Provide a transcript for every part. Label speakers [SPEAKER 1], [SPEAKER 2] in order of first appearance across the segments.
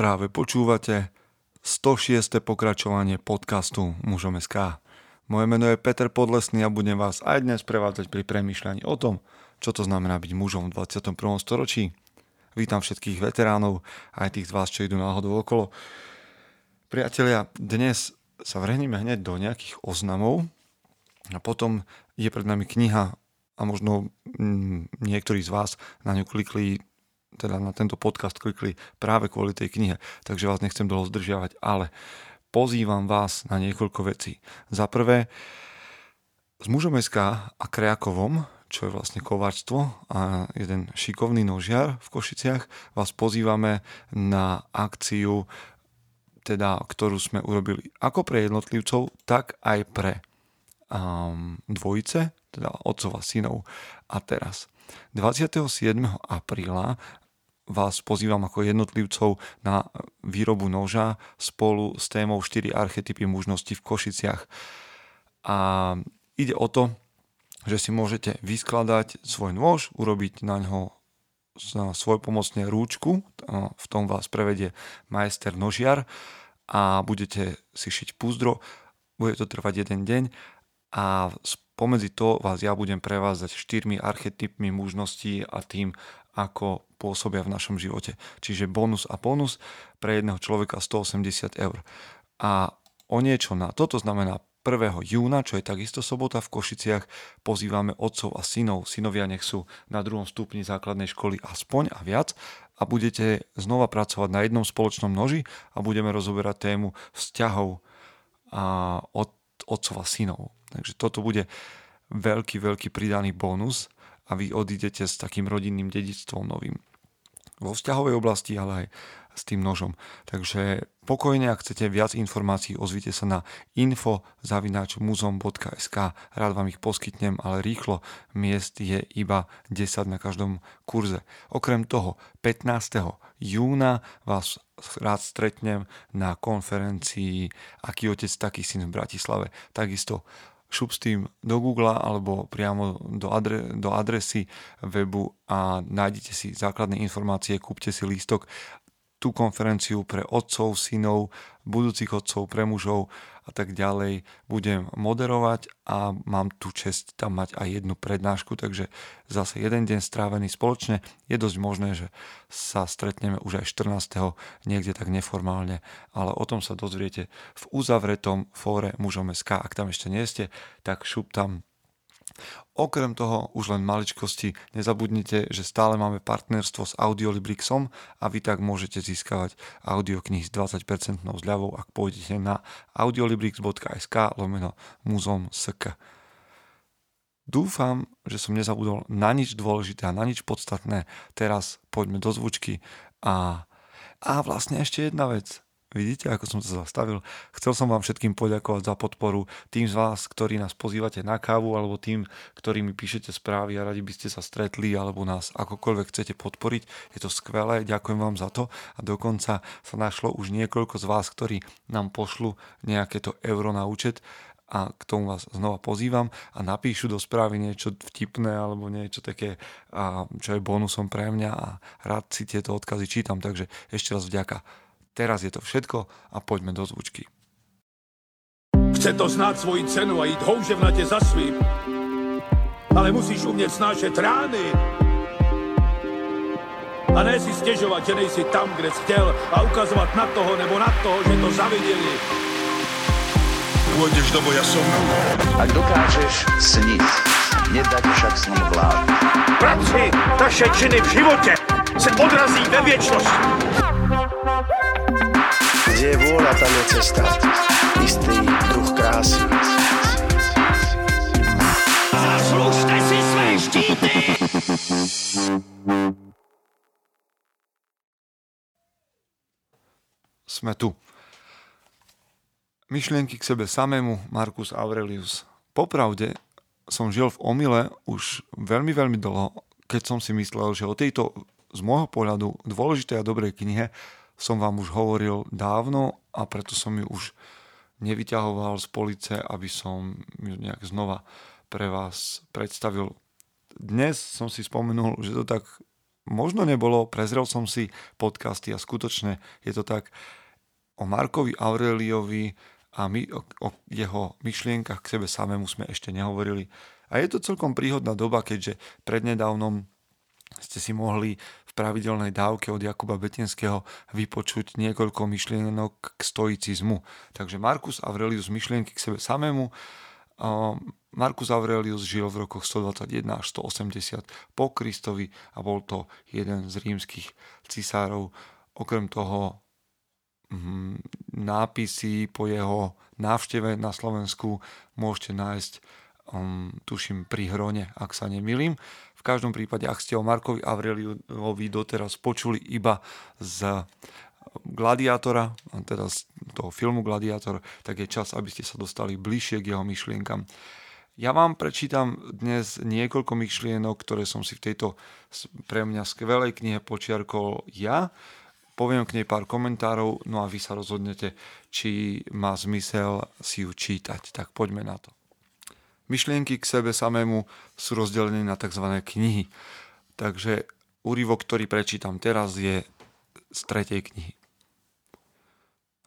[SPEAKER 1] Práve počúvate 106. pokračovanie podcastu Mužom SK. Moje meno je Peter Podlesný a budem vás aj dnes prevádzať pri premýšľaní o tom, čo to znamená byť mužom v 21. storočí. Vítam všetkých veteránov, aj tých z vás, čo idú náhodou okolo. Priatelia, dnes sa vrhneme hneď do nejakých oznamov a potom je pred nami kniha a možno mm, niektorí z vás na ňu klikli teda na tento podcast klikli práve kvôli tej knihe, takže vás nechcem dlho zdržiavať, ale pozývam vás na niekoľko vecí. Za prvé, s mužom SK a Kreakovom, čo je vlastne kováčstvo a jeden šikovný nožiar v Košiciach, vás pozývame na akciu, teda, ktorú sme urobili ako pre jednotlivcov, tak aj pre um, dvojice, teda otcova synov. A teraz 27. apríla vás pozývam ako jednotlivcov na výrobu noža spolu s témou 4 archetypy mužnosti v Košiciach. A ide o to, že si môžete vyskladať svoj nôž, urobiť na ňo svoj pomocne rúčku, v tom vás prevedie majster nožiar a budete si šiť púzdro, bude to trvať jeden deň a pomedzi to vás ja budem prevázať štyrmi archetypmi mužnosti a tým, ako pôsobia v našom živote. Čiže bonus a bonus pre jedného človeka 180 eur. A o niečo na toto znamená 1. júna, čo je takisto sobota v Košiciach, pozývame otcov a synov. Synovia nech sú na druhom stupni základnej školy aspoň a viac a budete znova pracovať na jednom spoločnom noži a budeme rozoberať tému vzťahov a od otcov a synov. Takže toto bude veľký, veľký pridaný bonus a vy odídete s takým rodinným dedictvom novým. Vo vzťahovej oblasti, ale aj s tým nožom. Takže pokojne, ak chcete viac informácií, ozvite sa na info.muzom.sk Rád vám ich poskytnem, ale rýchlo miest je iba 10 na každom kurze. Okrem toho, 15. júna vás rád stretnem na konferencii Aký otec, taký syn v Bratislave. Takisto šup s tým do Google alebo priamo do, adre, do adresy webu a nájdete si základné informácie, kúpte si lístok tú konferenciu pre otcov, synov, budúcich otcov, pre mužov a tak ďalej budem moderovať a mám tu čest tam mať aj jednu prednášku, takže zase jeden deň strávený spoločne. Je dosť možné, že sa stretneme už aj 14. niekde tak neformálne, ale o tom sa dozviete v uzavretom fóre mužom SK. Ak tam ešte nie ste, tak šup tam Okrem toho, už len maličkosti, nezabudnite, že stále máme partnerstvo s Audiolibrixom a vy tak môžete získavať audioknihy s 20% zľavou, ak pôjdete na audiolibrix.sk lomeno muzom sk. Dúfam, že som nezabudol na nič dôležité a na nič podstatné. Teraz poďme do zvučky a, a vlastne ešte jedna vec. Vidíte, ako som sa zastavil? Chcel som vám všetkým poďakovať za podporu. Tým z vás, ktorí nás pozývate na kávu, alebo tým, ktorí mi píšete správy a radi by ste sa stretli, alebo nás akokoľvek chcete podporiť. Je to skvelé, ďakujem vám za to. A dokonca sa našlo už niekoľko z vás, ktorí nám pošlu nejaké to euro na účet a k tomu vás znova pozývam a napíšu do správy niečo vtipné alebo niečo také, čo je bonusom pre mňa a rád si tieto odkazy čítam, takže ešte raz vďaka. Teraz je to všetko a poďme do zvučky.
[SPEAKER 2] Chce to znáť svoji cenu a jít houževnatě za svým. Ale musíš umět snášet rány. A ne si stěžovat, že nejsi tam, kde jsi chtěl a ukazovat na toho nebo na toho, že to zaviděli. Pôjdeš do boja som.
[SPEAKER 3] Ak dokážeš sniť, nedať však sním vlád.
[SPEAKER 2] Práci, taše činy v životě se odrazí ve věčnosti.
[SPEAKER 3] Kde je vôľa, tam je cesta. Istý druh krásy.
[SPEAKER 2] Zaslužte si své štíty!
[SPEAKER 1] Sme tu. Myšlienky k sebe samému Marcus Aurelius. Popravde som žil v omyle už veľmi, veľmi dlho, keď som si myslel, že o tejto z môjho pohľadu dôležitej a dobrej knihe som vám už hovoril dávno a preto som ju už nevyťahoval z police, aby som ju nejak znova pre vás predstavil. Dnes som si spomenul, že to tak možno nebolo, prezrel som si podcasty a skutočne je to tak o Markovi Aureliovi a my o, o jeho myšlienkach k sebe samému sme ešte nehovorili. A je to celkom príhodná doba, keďže prednedávnom ste si mohli pravidelnej dávke od Jakuba Betinského vypočuť niekoľko myšlienok k stoicizmu. Takže Markus Aurelius myšlienky k sebe samému. Markus Aurelius žil v rokoch 121 až 180 po Kristovi a bol to jeden z rímskych cisárov. Okrem toho mm, nápisy po jeho návšteve na Slovensku môžete nájsť um, tuším pri Hrone, ak sa nemýlim. V každom prípade, ak ste o Markovi Aureliovi doteraz počuli iba z Gladiátora, teda z toho filmu Gladiátor, tak je čas, aby ste sa dostali bližšie k jeho myšlienkam. Ja vám prečítam dnes niekoľko myšlienok, ktoré som si v tejto pre mňa skvelej knihe počiarkol ja. Poviem k nej pár komentárov, no a vy sa rozhodnete, či má zmysel si ju čítať. Tak poďme na to. Myšlienky k sebe samému sú rozdelené na tzv. knihy. Takže úryvok, ktorý prečítam teraz, je z tretej knihy.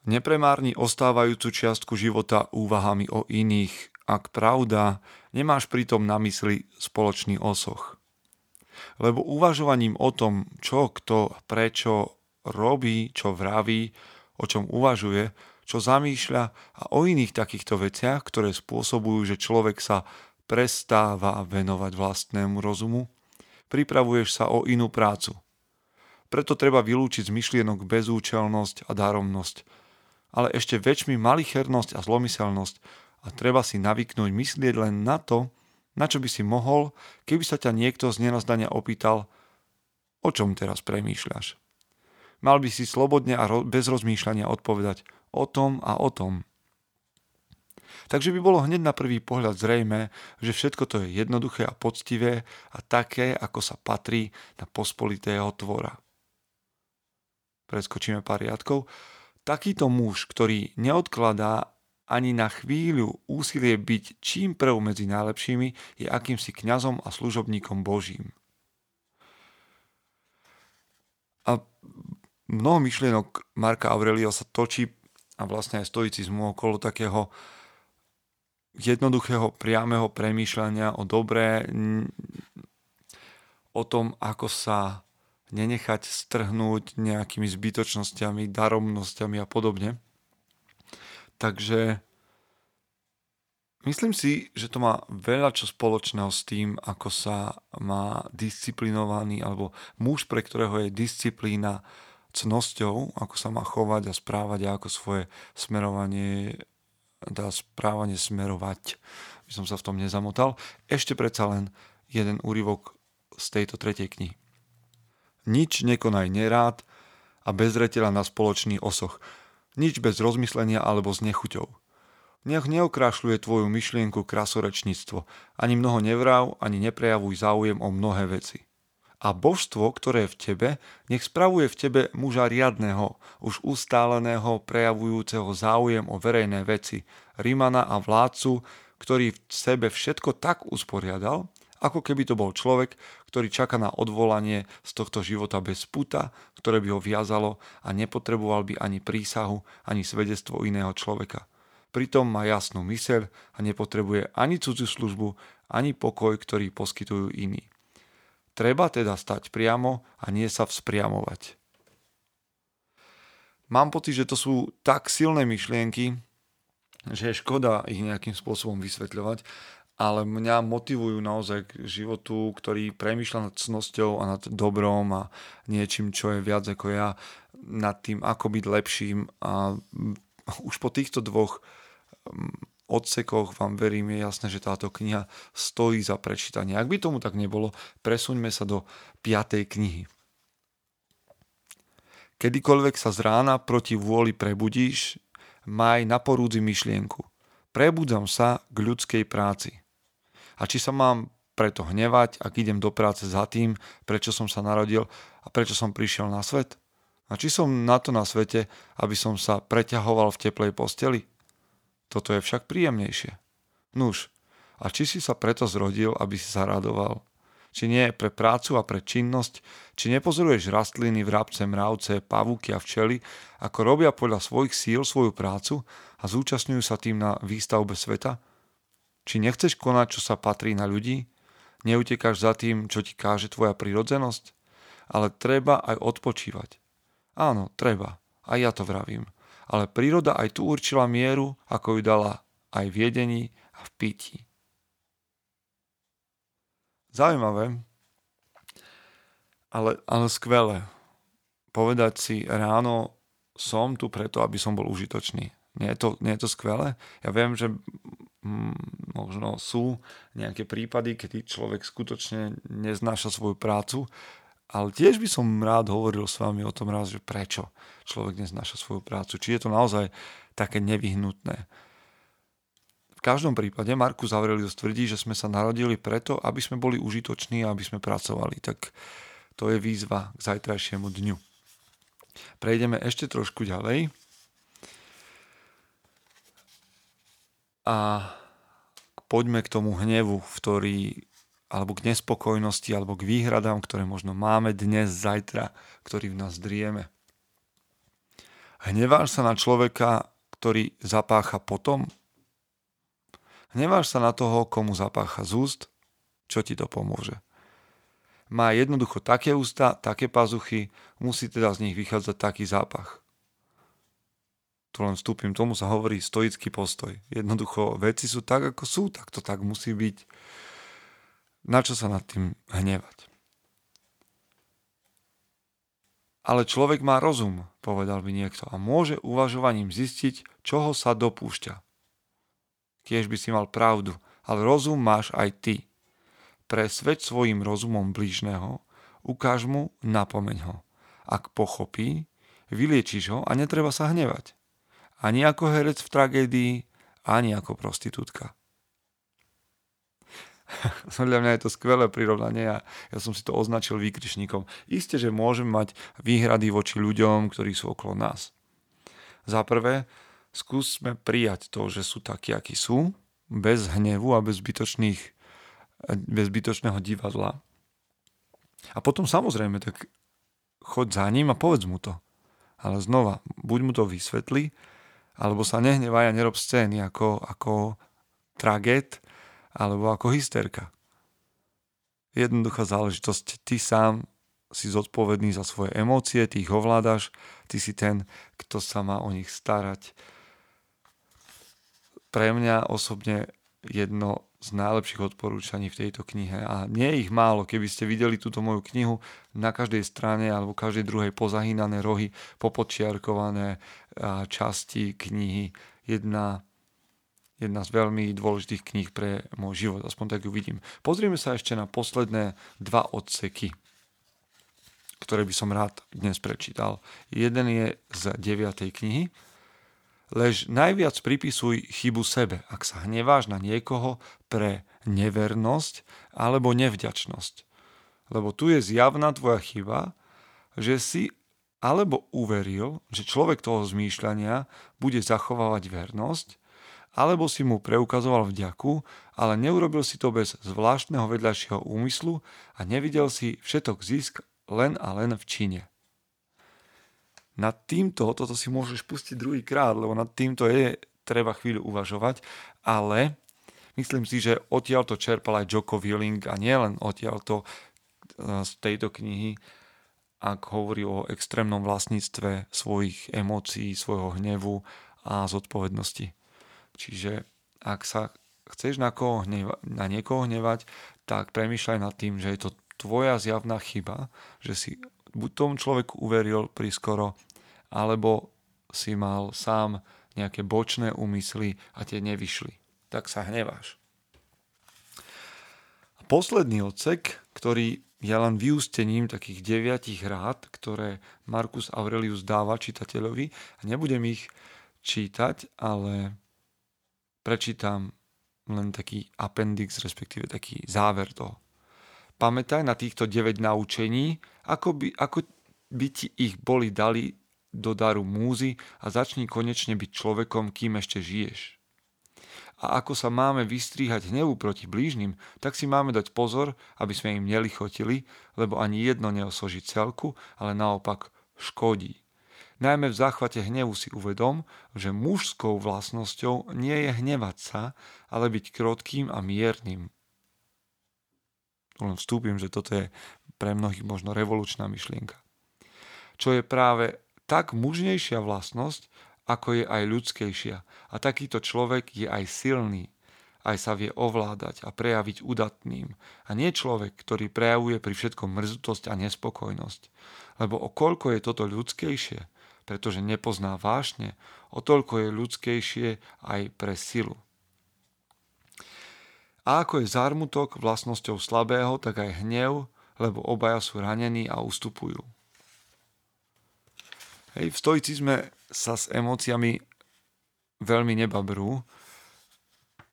[SPEAKER 1] Nepremárni ostávajúcu čiastku života úvahami o iných, ak pravda, nemáš pritom na mysli spoločný osoch. Lebo uvažovaním o tom, čo kto prečo robí, čo vraví, o čom uvažuje, čo zamýšľa a o iných takýchto veciach, ktoré spôsobujú, že človek sa prestáva venovať vlastnému rozumu, pripravuješ sa o inú prácu. Preto treba vylúčiť z myšlienok bezúčelnosť a daromnosť, ale ešte väčšmi malichernosť a zlomyselnosť a treba si navyknúť myslieť len na to, na čo by si mohol, keby sa ťa niekto z nenazdania opýtal, o čom teraz premýšľaš. Mal by si slobodne a bez rozmýšľania odpovedať o tom a o tom. Takže by bolo hneď na prvý pohľad zrejme, že všetko to je jednoduché a poctivé a také, ako sa patrí na pospolitého tvora. Preskočíme pár riadkov. Takýto muž, ktorý neodkladá ani na chvíľu úsilie byť čím prv medzi najlepšími, je akýmsi kňazom a služobníkom Božím. A mnoho myšlienok Marka Aurelia sa točí a vlastne aj stoicizmu okolo takého jednoduchého, priamého premýšľania o dobré, o tom, ako sa nenechať strhnúť nejakými zbytočnosťami, daromnosťami a podobne. Takže myslím si, že to má veľa čo spoločného s tým, ako sa má disciplinovaný, alebo muž, pre ktorého je disciplína cnosťou, ako sa má chovať a správať a ako svoje smerovanie, dá správanie smerovať, by som sa v tom nezamotal. Ešte predsa len jeden úryvok z tejto tretej knihy. Nič nekonaj nerád a bez zretela na spoločný osoch. Nič bez rozmyslenia alebo s nechuťou. Nech neokrášľuje tvoju myšlienku krasorečníctvo. Ani mnoho nevrav, ani neprejavuj záujem o mnohé veci a božstvo, ktoré je v tebe, nech spravuje v tebe muža riadného, už ustáleného, prejavujúceho záujem o verejné veci, Rímana a vládcu, ktorý v sebe všetko tak usporiadal, ako keby to bol človek, ktorý čaká na odvolanie z tohto života bez puta, ktoré by ho viazalo a nepotreboval by ani prísahu, ani svedectvo iného človeka. Pritom má jasnú myseľ a nepotrebuje ani cudzú službu, ani pokoj, ktorý poskytujú iní. Treba teda stať priamo a nie sa vzpriamovať. Mám pocit, že to sú tak silné myšlienky, že je škoda ich nejakým spôsobom vysvetľovať, ale mňa motivujú naozaj k životu, ktorý premýšľa nad cnosťou a nad dobrom a niečím, čo je viac ako ja, nad tým, ako byť lepším. A už po týchto dvoch odsekoch vám verím, je jasné, že táto kniha stojí za prečítanie. Ak by tomu tak nebolo, presuňme sa do 5. knihy. Kedykoľvek sa z rána proti vôli prebudíš, maj na porúdzi myšlienku. Prebudzam sa k ľudskej práci. A či sa mám preto hnevať, ak idem do práce za tým, prečo som sa narodil a prečo som prišiel na svet? A či som na to na svete, aby som sa preťahoval v teplej posteli? Toto je však príjemnejšie. Nuž, a či si sa preto zrodil, aby si sa radoval? či nie pre prácu a pre činnosť, či nepozoruješ rastliny, vrabce, mravce, pavúky a včely, ako robia podľa svojich síl svoju prácu a zúčastňujú sa tým na výstavbe sveta? Či nechceš konať, čo sa patrí na ľudí? Neutekáš za tým, čo ti káže tvoja prirodzenosť? Ale treba aj odpočívať. Áno, treba. A ja to vravím. Ale príroda aj tu určila mieru, ako ju dala aj v jedení a v pití. Zaujímavé, ale, ale skvelé. Povedať si ráno, som tu preto, aby som bol užitočný. Nie je to, nie je to skvelé? Ja viem, že mm, možno sú nejaké prípady, kedy človek skutočne neznáša svoju prácu, ale tiež by som rád hovoril s vami o tom raz, že prečo človek neznáša svoju prácu. Či je to naozaj také nevyhnutné každom prípade Markus Aurelius tvrdí, že sme sa narodili preto, aby sme boli užitoční a aby sme pracovali. Tak to je výzva k zajtrajšiemu dňu. Prejdeme ešte trošku ďalej. A poďme k tomu hnevu, ktorý, alebo k nespokojnosti, alebo k výhradám, ktoré možno máme dnes, zajtra, ktorý v nás drieme. Hneváš sa na človeka, ktorý zapácha potom, Hneváš sa na toho, komu zapácha z úst, čo ti to pomôže. Má jednoducho také ústa, také pazuchy, musí teda z nich vychádzať taký zápach. Tu len vstúpim, tomu sa hovorí stoický postoj. Jednoducho, veci sú tak, ako sú, tak to tak musí byť. Na čo sa nad tým hnevať? Ale človek má rozum, povedal by niekto, a môže uvažovaním zistiť, čoho sa dopúšťa. Tiež by si mal pravdu, ale rozum máš aj ty. Presveď svojim rozumom blížneho, ukáž mu, napomeň ho. Ak pochopí, vyliečiš ho a netreba sa hnevať. Ani ako herec v tragédii, ani ako prostitútka. Podľa mňa je to skvelé prirovnanie a ja som si to označil výkričníkom. Isté, že môžem mať výhrady voči ľuďom, ktorí sú okolo nás. Za prvé, skúsme prijať to, že sú takí, akí sú, bez hnevu a bez, zbytočných, bez zbytočného divadla. A potom samozrejme, tak choď za ním a povedz mu to. Ale znova, buď mu to vysvetli, alebo sa nehnevaj a nerob scény ako, ako traget, alebo ako hysterka. Jednoduchá záležitosť. Ty sám si zodpovedný za svoje emócie, ty ich ovládaš, ty si ten, kto sa má o nich starať pre mňa osobne jedno z najlepších odporúčaní v tejto knihe. A nie je ich málo. Keby ste videli túto moju knihu, na každej strane alebo každej druhej pozahýnané rohy, popočiarkované časti knihy. Jedna, jedna z veľmi dôležitých kníh pre môj život. Aspoň tak ju vidím. Pozrieme sa ešte na posledné dva odseky ktoré by som rád dnes prečítal. Jeden je z 9. knihy, lež najviac pripisuj chybu sebe, ak sa hneváš na niekoho pre nevernosť alebo nevďačnosť. Lebo tu je zjavná tvoja chyba, že si alebo uveril, že človek toho zmýšľania bude zachovávať vernosť, alebo si mu preukazoval vďaku, ale neurobil si to bez zvláštneho vedľajšieho úmyslu a nevidel si všetok zisk len a len v čine nad týmto, toto si môžeš pustiť druhýkrát, lebo nad týmto je treba chvíľu uvažovať, ale myslím si, že odtiaľ to čerpal aj Joko Willing a nielen odtiaľ to e, z tejto knihy, ak hovorí o extrémnom vlastníctve svojich emócií, svojho hnevu a zodpovednosti. Čiže ak sa chceš na, koho hneva, na niekoho hnevať, tak premýšľaj nad tým, že je to tvoja zjavná chyba, že si buď tomu človeku uveril prískoro, alebo si mal sám nejaké bočné úmysly a tie nevyšli. Tak sa hneváš. Posledný odsek, ktorý je len vyústením takých deviatich rád, ktoré Markus Aurelius dáva čitateľovi. Nebudem ich čítať, ale prečítam len taký appendix, respektíve taký záver toho. Pamätaj na týchto 9 naučení, ako by, ako by ti ich boli dali do daru múzy a začni konečne byť človekom, kým ešte žiješ. a ako sa máme vystríhať hnevu proti blížnym, tak si máme dať pozor, aby sme im nelichotili, lebo ani jedno neosoží celku, ale naopak škodí. Najmä v záchvate hnevu si uvedom, že mužskou vlastnosťou nie je hnevať sa, ale byť krotkým a miernym. Len vstúpim, že toto je pre mnohých možno revolučná myšlienka. Čo je práve tak mužnejšia vlastnosť, ako je aj ľudskejšia. A takýto človek je aj silný, aj sa vie ovládať a prejaviť udatným. A nie človek, ktorý prejavuje pri všetkom mrzutosť a nespokojnosť. Lebo o koľko je toto ľudskejšie, pretože nepozná vášne, o toľko je ľudskejšie aj pre silu. A ako je zármutok vlastnosťou slabého, tak aj hnev, lebo obaja sú ranení a ustupujú. Hej, v stoicizme sa s emóciami veľmi nebabrú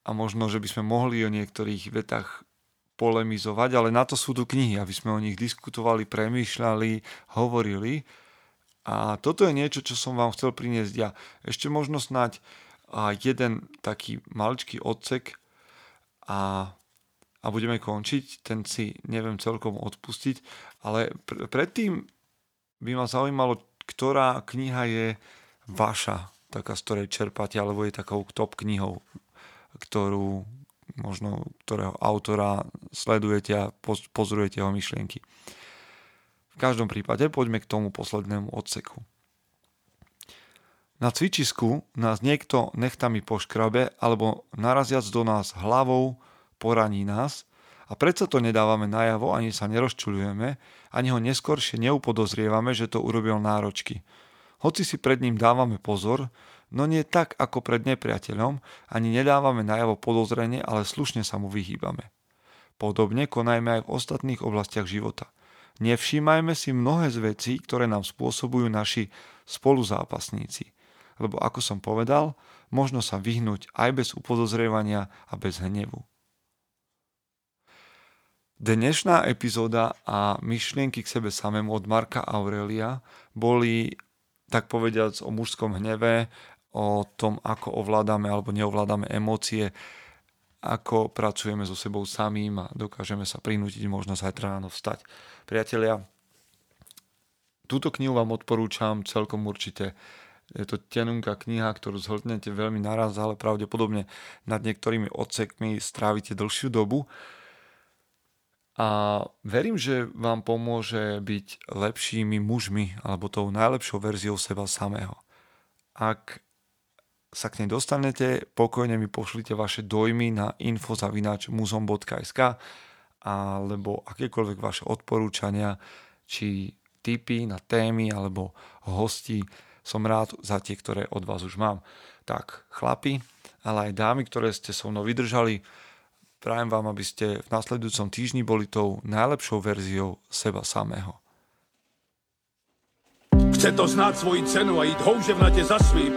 [SPEAKER 1] a možno, že by sme mohli o niektorých vetách polemizovať, ale na to sú tu knihy, aby sme o nich diskutovali, premýšľali, hovorili. A toto je niečo, čo som vám chcel priniesť ja. Ešte možno snáď jeden taký maličký odsek a, a budeme končiť. Ten si neviem celkom odpustiť, ale pr- predtým by ma zaujímalo, ktorá kniha je vaša, taká, z ktorej čerpáte, alebo je takou top knihou, ktorú možno ktorého autora sledujete a pozorujete jeho myšlienky. V každom prípade poďme k tomu poslednému odseku. Na cvičisku nás niekto nechtami poškrabe alebo naraziac do nás hlavou poraní nás a predsa to nedávame najavo, ani sa nerozčulujeme, ani ho neskoršie neupodozrievame, že to urobil náročky. Hoci si pred ním dávame pozor, no nie tak ako pred nepriateľom, ani nedávame najavo podozrenie, ale slušne sa mu vyhýbame. Podobne konajme aj v ostatných oblastiach života. Nevšímajme si mnohé z vecí, ktoré nám spôsobujú naši spoluzápasníci. Lebo ako som povedal, možno sa vyhnúť aj bez upodozrievania a bez hnevu. Dnešná epizóda a myšlienky k sebe samému od Marka Aurelia boli, tak povediac, o mužskom hneve, o tom, ako ovládame alebo neovládame emócie, ako pracujeme so sebou samým a dokážeme sa prinútiť možno zajtra ráno vstať. Priatelia, túto knihu vám odporúčam celkom určite. Je to tenunká kniha, ktorú zhltnete veľmi naraz, ale pravdepodobne nad niektorými odsekmi strávite dlhšiu dobu. A verím, že vám pomôže byť lepšími mužmi alebo tou najlepšou verziou seba samého. Ak sa k nej dostanete, pokojne mi pošlite vaše dojmy na info.muzom.sk alebo akékoľvek vaše odporúčania, či tipy na témy alebo hosti. Som rád za tie, ktoré od vás už mám. Tak chlapi, ale aj dámy, ktoré ste so mnou vydržali, Prajem vám, aby ste v následujúcom týždni boli tou najlepšou verziou seba samého.
[SPEAKER 2] Chce to znáť svoji cenu a ísť houževnate za svým.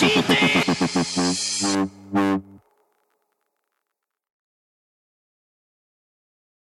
[SPEAKER 4] Zaslužte si své štíty!